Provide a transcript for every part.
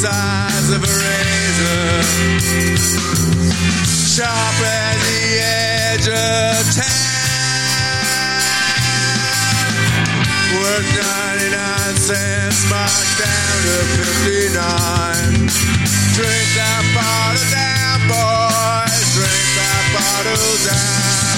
Size of a razor, sharp as the edge of time. Worth 99 cents, marked down to 59. Drink that bottle down, boys, drink that bottle down.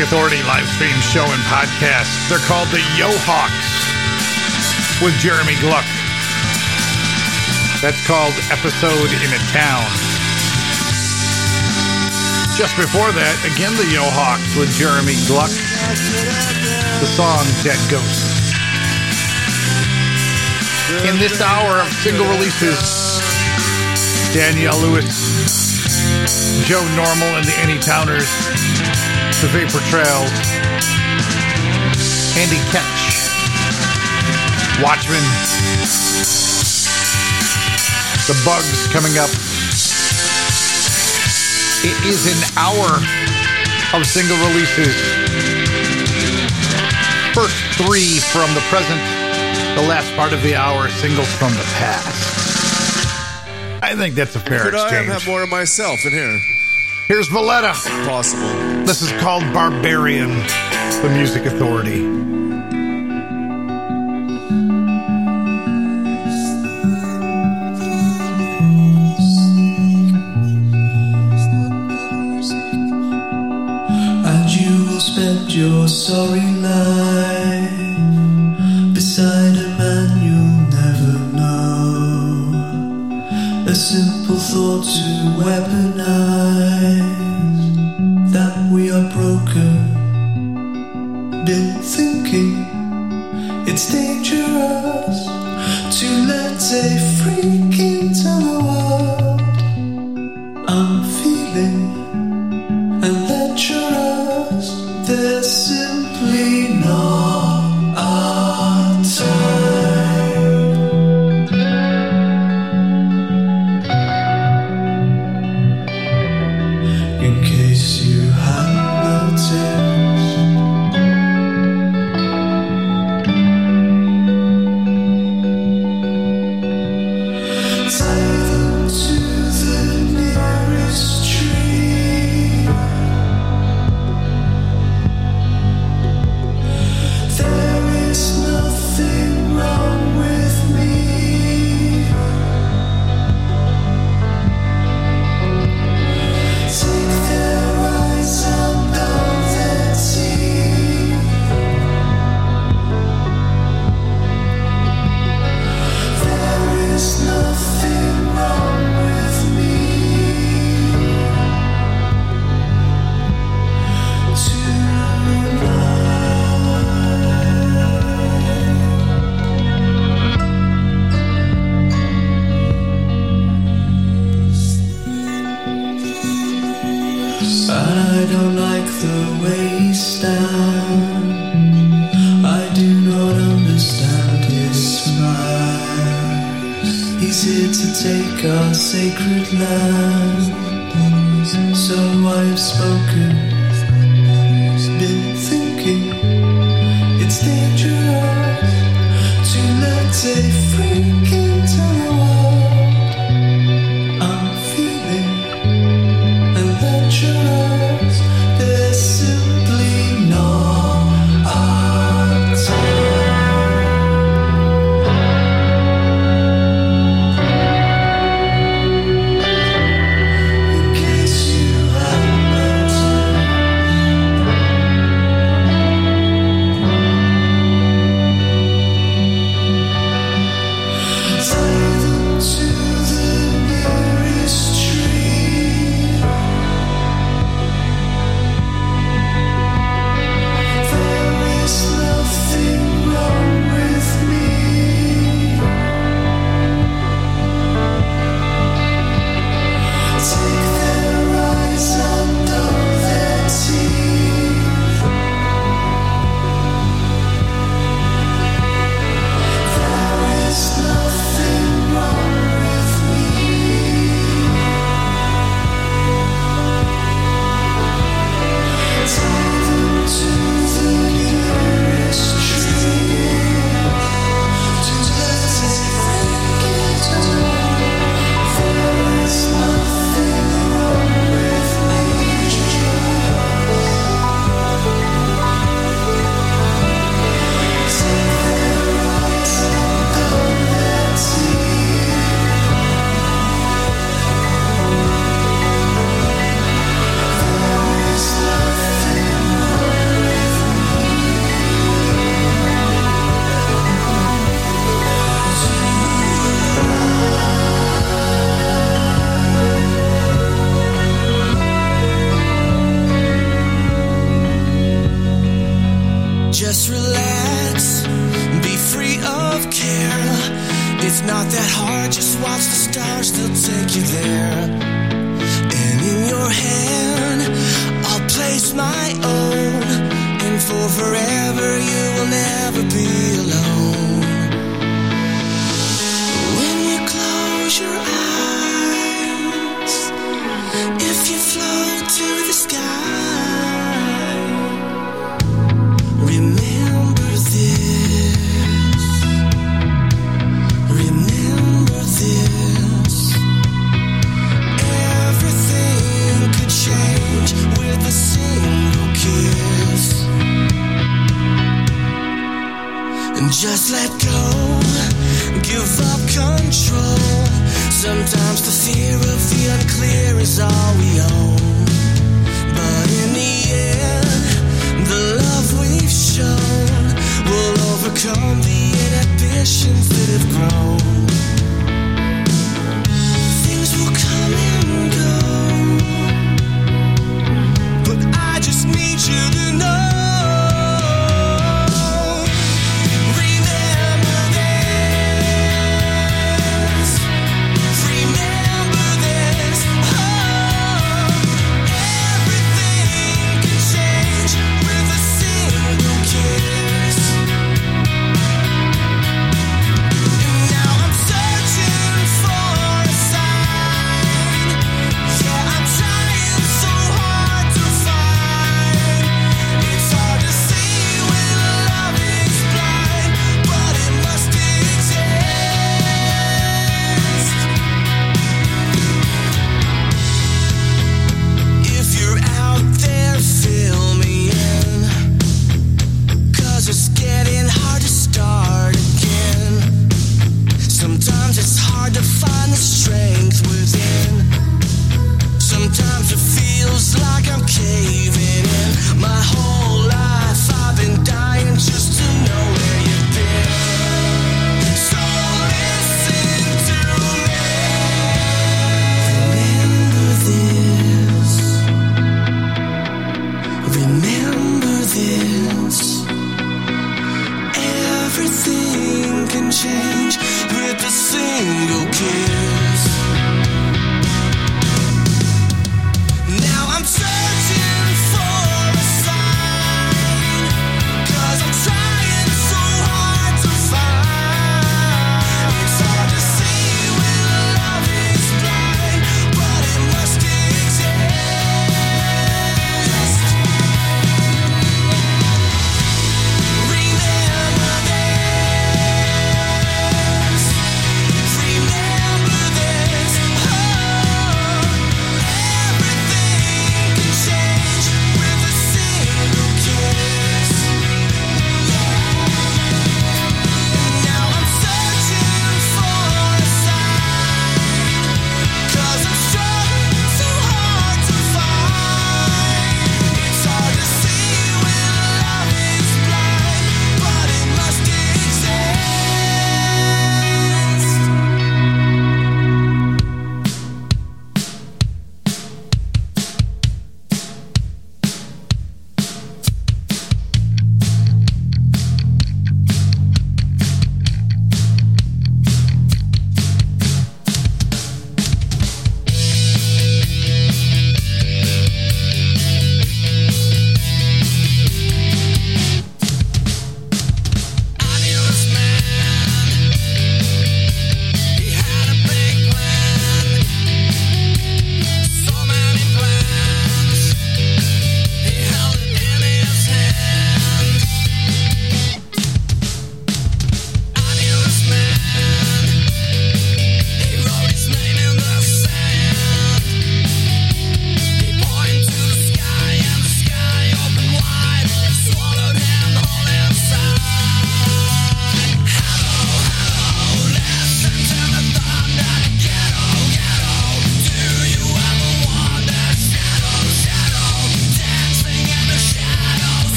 Authority live stream show and podcast. They're called the Yo Hawks with Jeremy Gluck. That's called Episode in a Town. Just before that, again the Yo Hawks with Jeremy Gluck. The song Dead Ghost. In this hour of single releases, Danielle Lewis, Joe Normal and the Anytowners, The Vapor Trails, Andy Ketch, Watchmen, The Bugs coming up. It is an hour of single releases. First three from the present, the last part of the hour, singles from the past. I think that's a fair Could I exchange. have more of myself in here? Here's Valetta. Possible. This is called Barbarian, the Music Authority. And you will spend your sorry life beside a man you'll never know. A simple thought to weaponize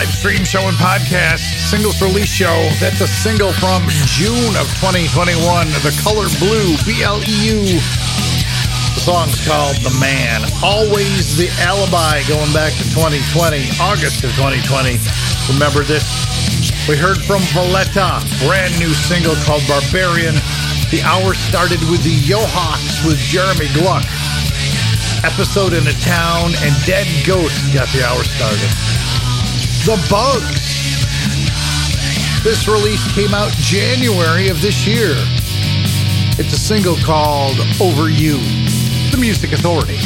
live stream show and podcast, singles release show. That's a single from June of 2021. The Color Blue, B L E U. The song's called The Man. Always the Alibi going back to 2020, August of 2020. Remember this? We heard from Valetta, brand new single called Barbarian. The hour started with the Yohawks with Jeremy Gluck episode in a town, and Dead Ghost got the hour started. The Bugs. This release came out January of this year. It's a single called Over You, the Music Authority.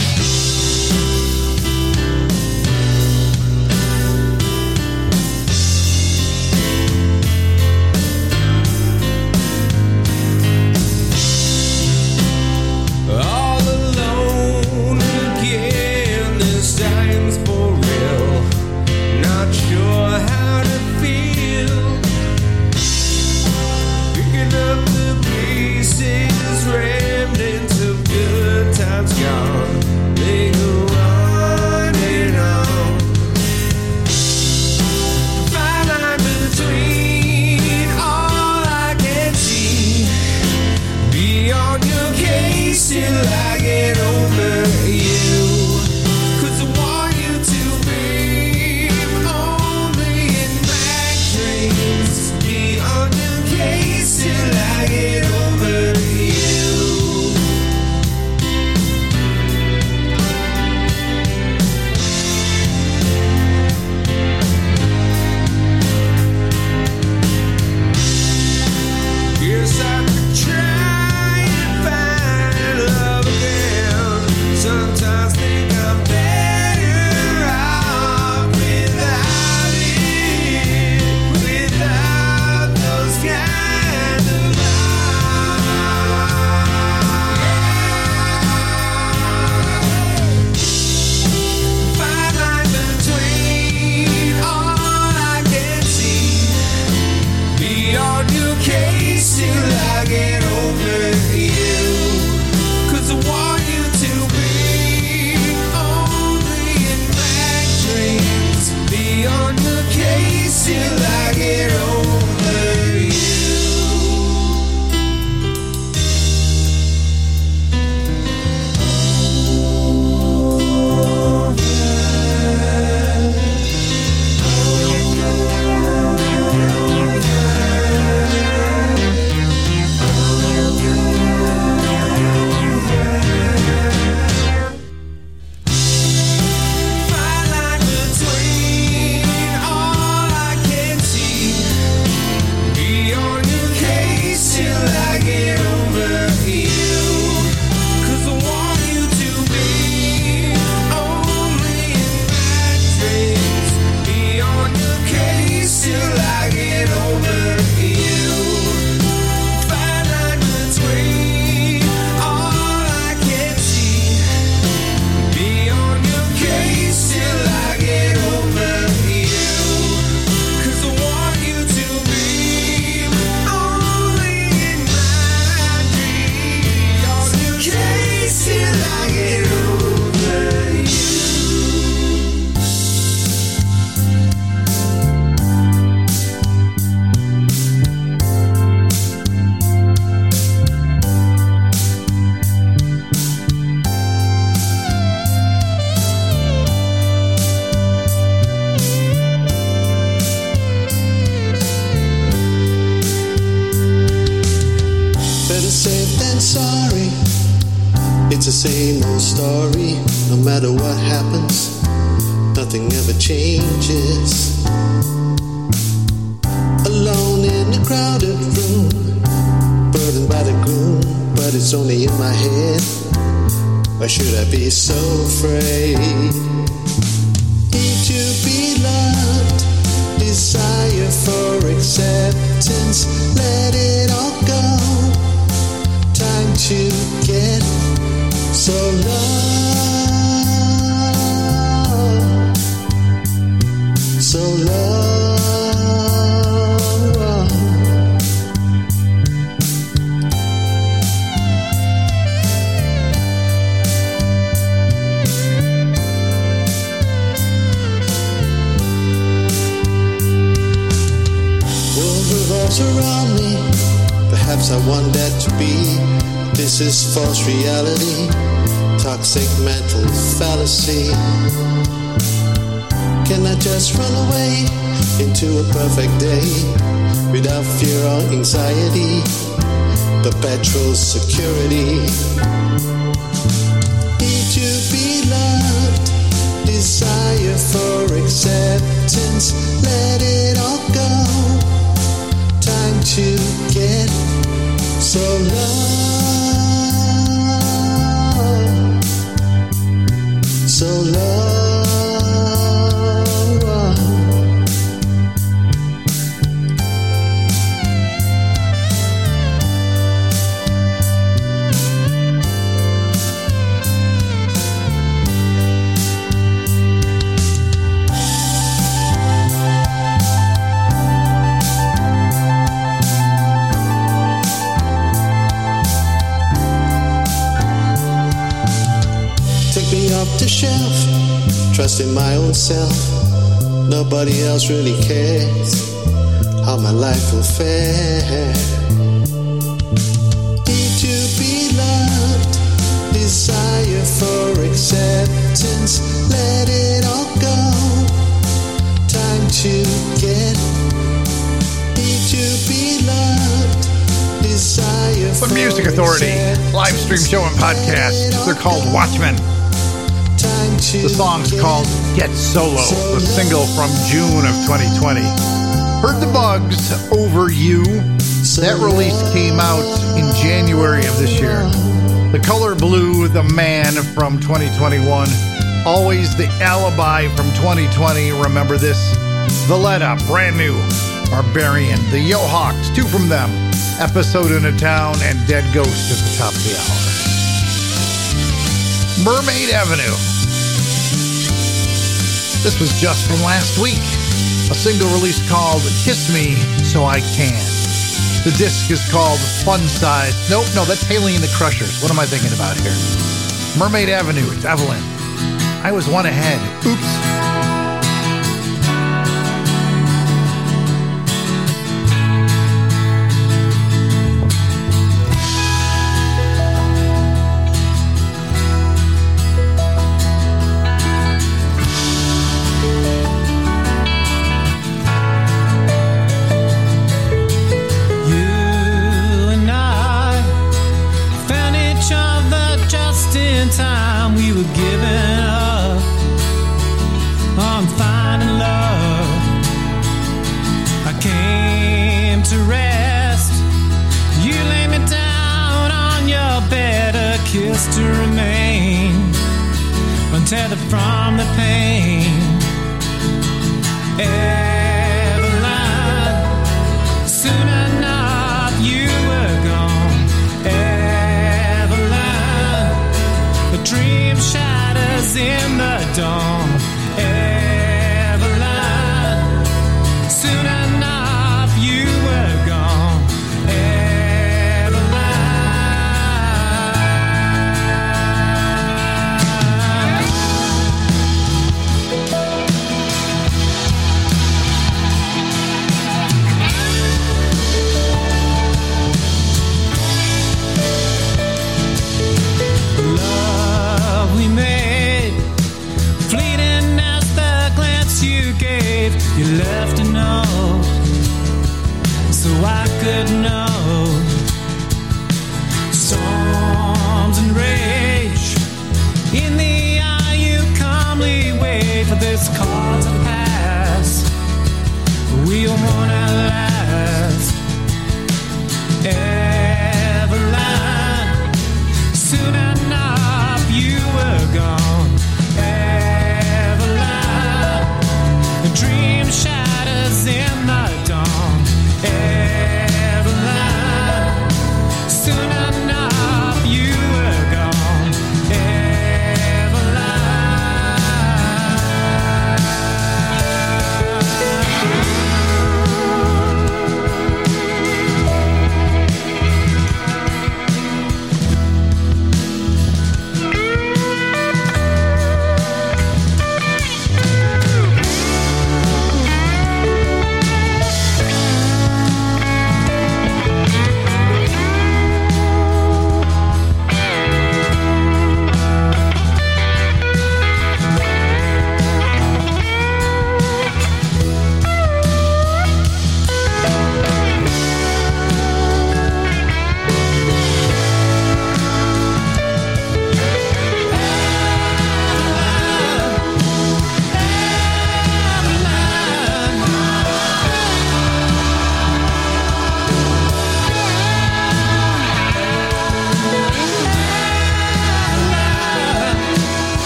Revolves around me. Perhaps I want that to be. This is false reality, toxic mental fallacy. Can I just run away into a perfect day without fear or anxiety? Perpetual security. Need to be loved, desire for acceptance. Let it all go. To get so low, so low. Trust in my own self. Nobody else really cares how my life will fare. Need to be loved, desire for acceptance. Let it all go. Time to get. Need to be loved, desire The for Music Authority live stream show and podcast. They're called Watchmen. The song's called Get So Low, the single from June of 2020. Heard the Bugs Over You. That release came out in January of this year. The Color Blue, The Man from 2021. Always the Alibi from 2020. Remember this. Valetta, brand new. Barbarian, The Yohawks, two from them. Episode in a Town and Dead Ghost at the top of the hour. Mermaid Avenue. This was just from last week. A single release called Kiss Me So I Can. The disc is called Fun Size. Nope, no, that's Haley and the Crushers. What am I thinking about here? Mermaid Avenue, it's Evelyn. I was one ahead. Oops. Untethered from the pain. Eveline, Soon enough, you were gone, Eveline. The dream shatters in the dawn,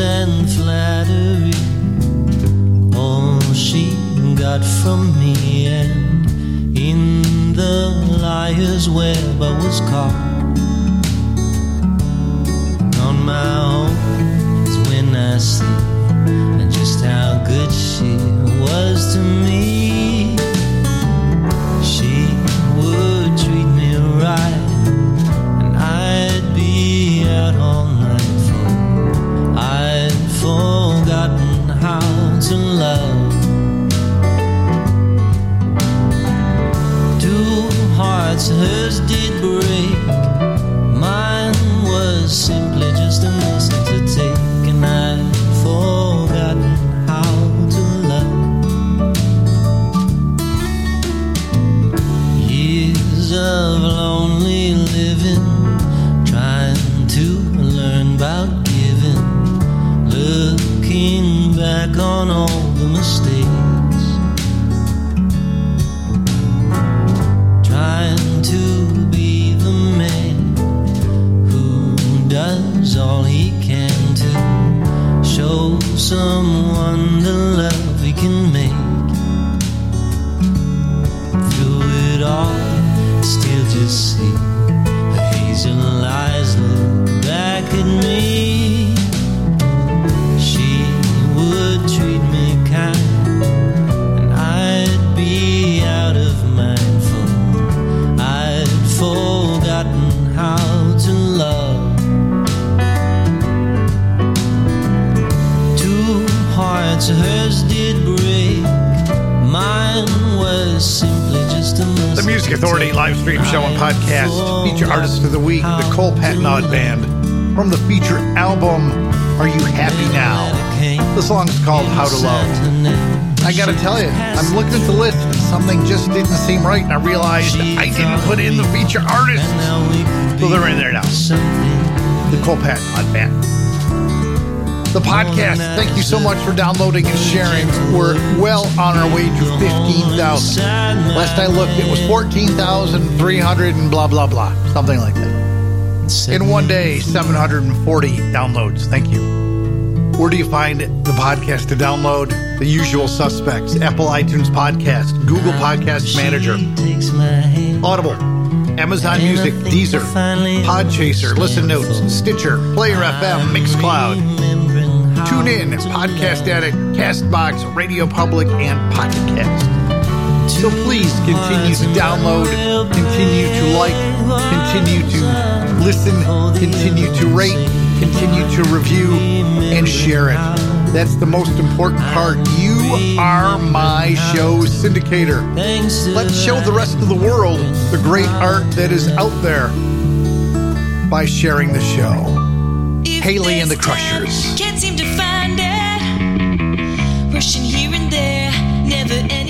and flattery, all she got from me, and in the liar's web I was caught on my own is when I see just how good she was to me. To love. Two hearts hers did break. Mine was Music Authority live stream show and podcast. Feature artist of the week, the Cole Patenaude Band. From the feature album, Are You Happy Now? The song's called How to Love. I gotta tell you, I'm looking at the list and something just didn't seem right, and I realized I didn't put in the feature artist. So they're in there now. The Cole Patenaude Band. The podcast, thank you so much for downloading and sharing. We're well on our way to 15,000. Last I looked, it was 14,300 and blah, blah, blah. Something like that. In one day, 740 downloads. Thank you. Where do you find the podcast to download? The usual suspects Apple iTunes Podcast, Google Podcast Manager, Audible, Amazon Music, Deezer, Podchaser, Listen Notes, Stitcher, Player FM, Mixcloud. Tune in, Podcast Addict, Castbox, Radio Public, and Pocket Cast. So please continue to download, continue to like, continue to listen, continue to rate, continue to review, and share it. That's the most important part. You are my show syndicator. Let's show the rest of the world the great art that is out there by sharing the show. Hayley and the Crushers. Can't seem to find it. Rushing here and there, never.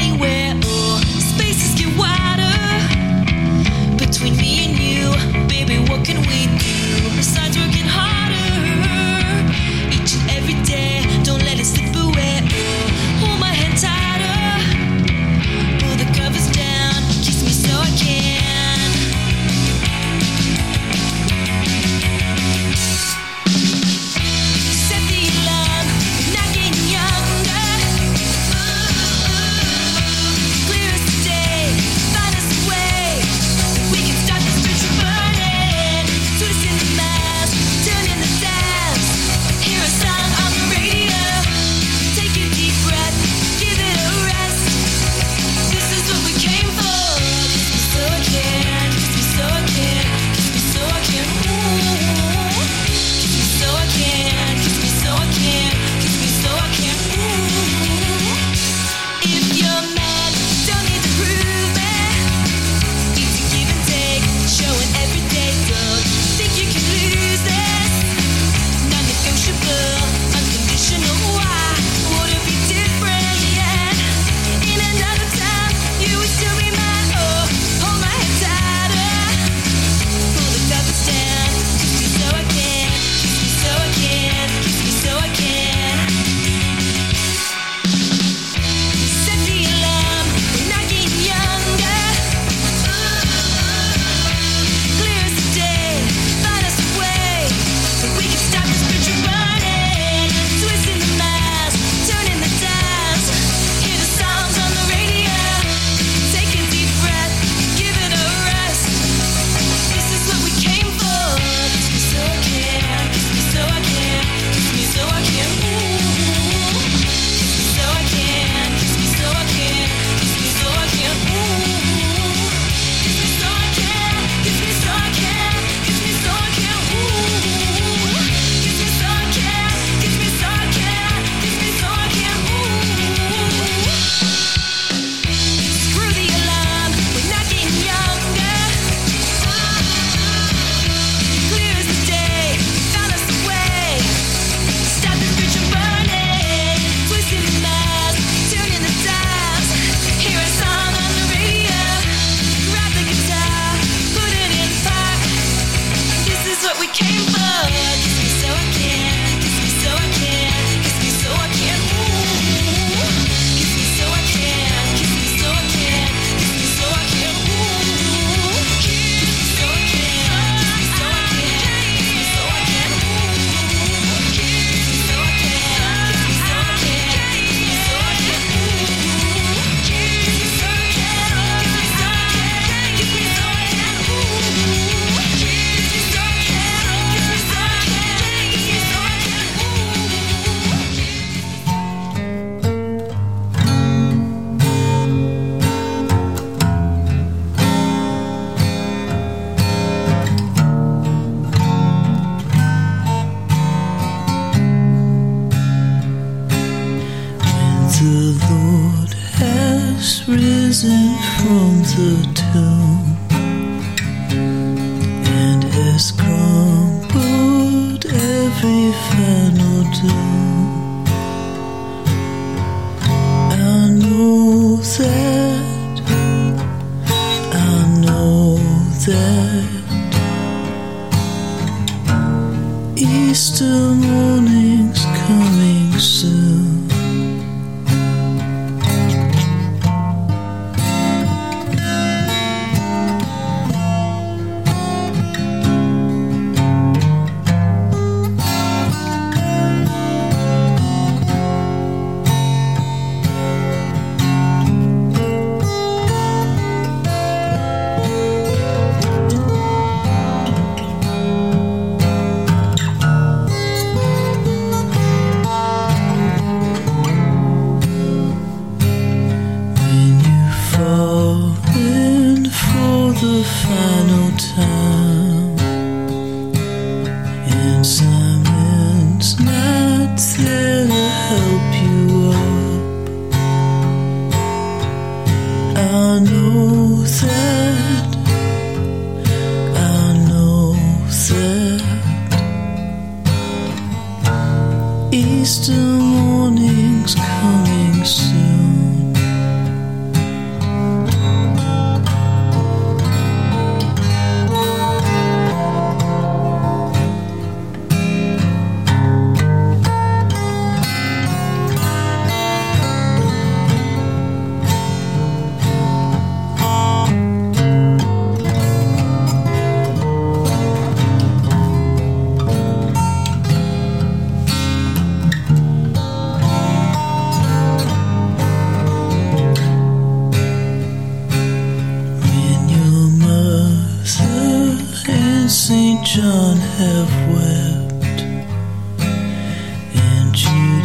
that Easter morning's coming soon.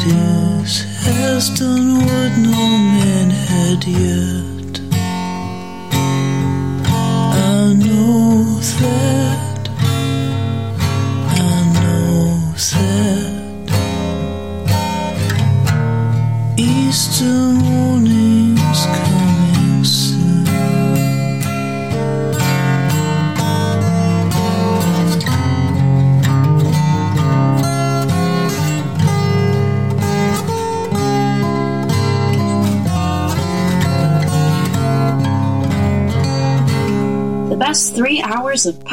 yes, has done what no man had yet.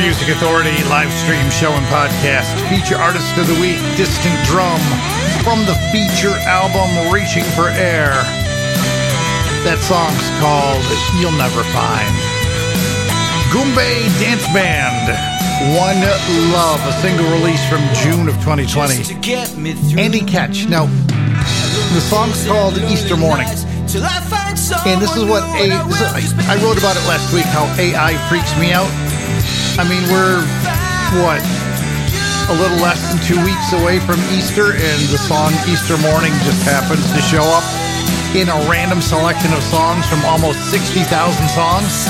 Music Authority live stream show and podcast. Feature artist of the week, Distant Drum, from the feature album Reaching for Air. That song's called You'll Never Find. Goombay Dance Band, One Love, a single release from June of 2020. to get me. Andy Ketch. Now, the song's called Easter Morning. Till I find And this is what a, this is, I wrote about it last week. How AI freaks me out. I mean, we're what a little less than two weeks away from Easter, and the song "Easter Morning" just happens to show up in a random selection of songs from almost sixty thousand songs.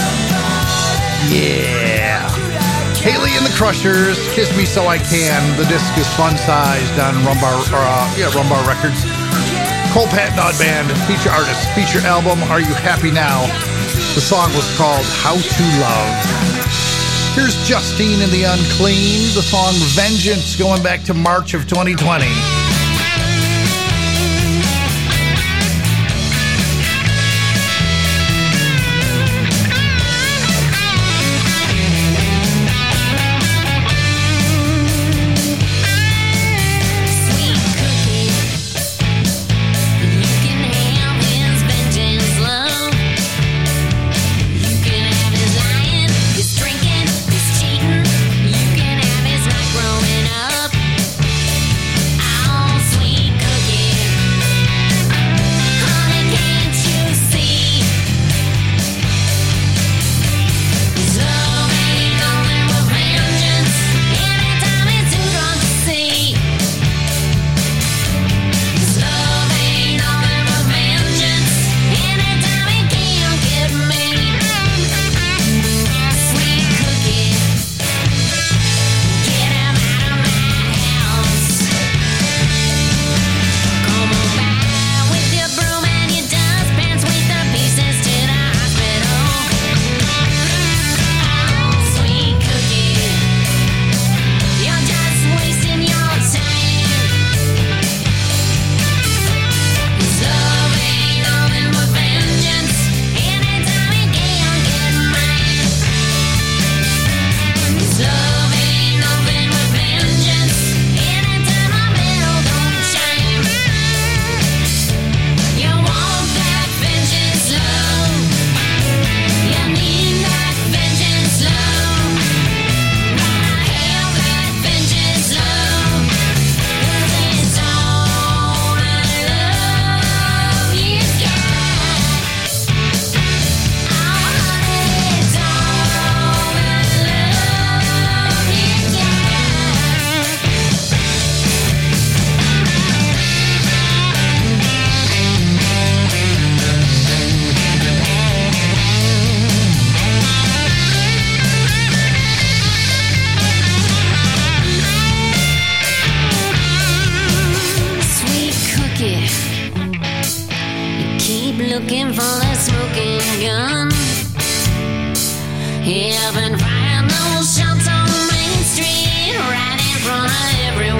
Yeah. Hayley and the Crushers, "Kiss Me So I Can." The disc is fun sized on Rumbar, uh, yeah, Rumbar Records. Cole Patenaude Band, feature artist, feature album, Are You Happy Now? The song was called How to Love. Here's Justine and the Unclean, the song Vengeance, going back to March of 2020. Heaven find those shots on Main Street, right in front of everyone.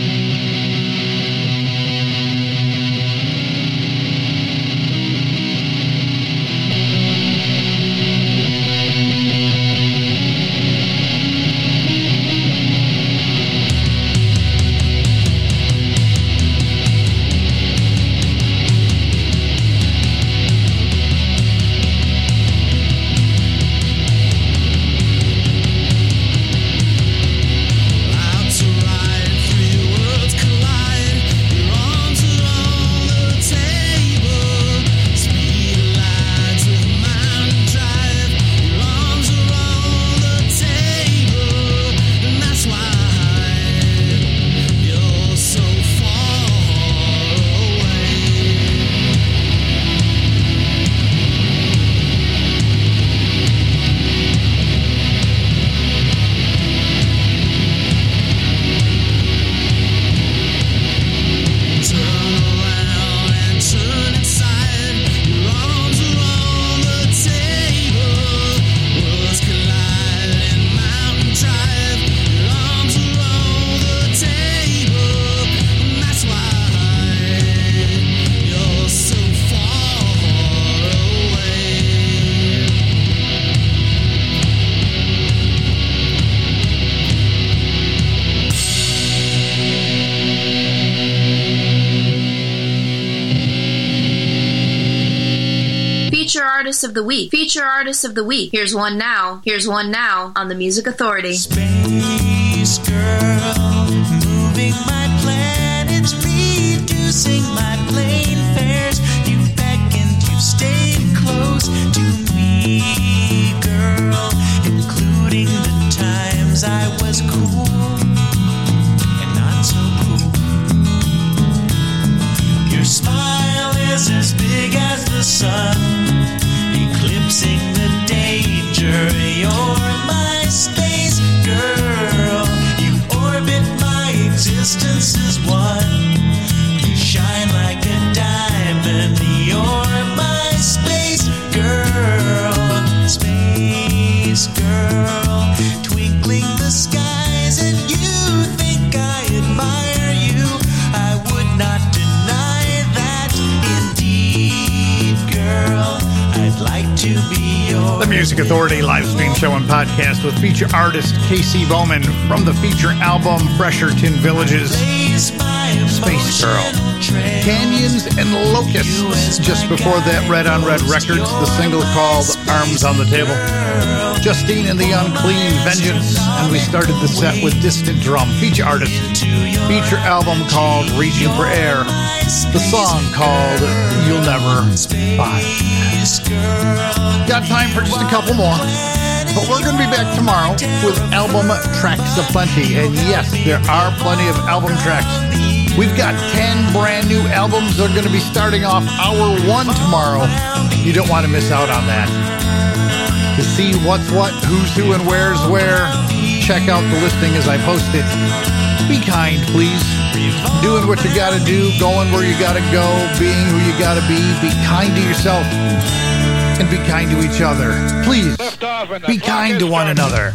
The Week. Feature Artist of the Week. Here's one now. Here's one now on the Music Authority. Space girl, moving my planets, reducing my plane fares. You beckoned, you stayed close to me, girl, including the times I was cool and not so cool. Your smile is as big as the sun, existence as one. Music Authority live stream show and podcast with feature artist Casey Bowman from the feature album Fresher Tin Villages. Space Girl. Canyons and Locusts. Just before that, Red on Red Records, the single called Arms on the Table. Justine and the Unclean Vengeance. And we started the set with Distant Drum, feature artist. Feature album called Reaching for Air. The song called You'll Never Find. Got time for just a couple more. But we're going to be back tomorrow with album tracks aplenty. And yes, there are plenty of album tracks. We've got 10 brand new albums that are going to be starting off hour one tomorrow. You don't want to miss out on that. To see what's what, who's who, and where's where, check out the listing as I post it. Be kind, please. Doing what you got to do, going where you got to go, being who you got to be. Be kind to yourself and be kind to each other. Please, be kind to one another.